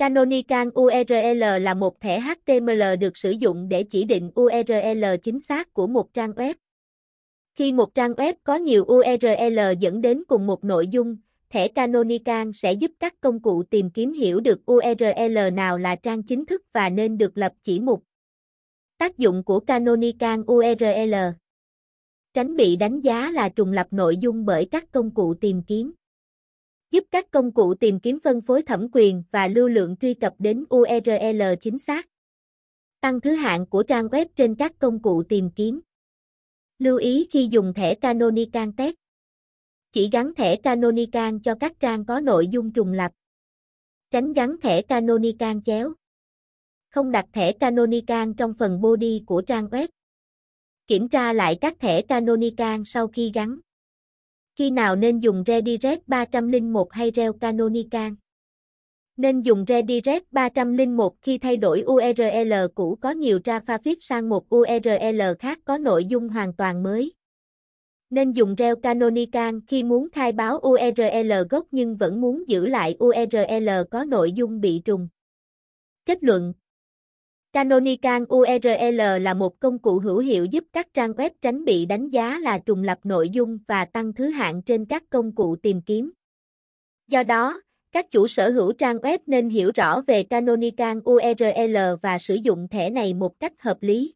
Canonical URL là một thẻ HTML được sử dụng để chỉ định URL chính xác của một trang web. Khi một trang web có nhiều URL dẫn đến cùng một nội dung, thẻ Canonical sẽ giúp các công cụ tìm kiếm hiểu được URL nào là trang chính thức và nên được lập chỉ mục. Tác dụng của Canonical URL Tránh bị đánh giá là trùng lập nội dung bởi các công cụ tìm kiếm. Giúp các công cụ tìm kiếm phân phối thẩm quyền và lưu lượng truy cập đến URL chính xác. Tăng thứ hạng của trang web trên các công cụ tìm kiếm. Lưu ý khi dùng thẻ Canonical Test. Chỉ gắn thẻ Canonical cho các trang có nội dung trùng lặp Tránh gắn thẻ Canonical chéo. Không đặt thẻ Canonical trong phần body của trang web. Kiểm tra lại các thẻ Canonical sau khi gắn. Khi nào nên dùng Redirect 301 hay Rel Canonical? Nên dùng Redirect 301 khi thay đổi URL cũ có nhiều traffic sang một URL khác có nội dung hoàn toàn mới. Nên dùng Rel Canonical khi muốn khai báo URL gốc nhưng vẫn muốn giữ lại URL có nội dung bị trùng. Kết luận Canonical URL là một công cụ hữu hiệu giúp các trang web tránh bị đánh giá là trùng lập nội dung và tăng thứ hạng trên các công cụ tìm kiếm. Do đó, các chủ sở hữu trang web nên hiểu rõ về Canonical URL và sử dụng thẻ này một cách hợp lý.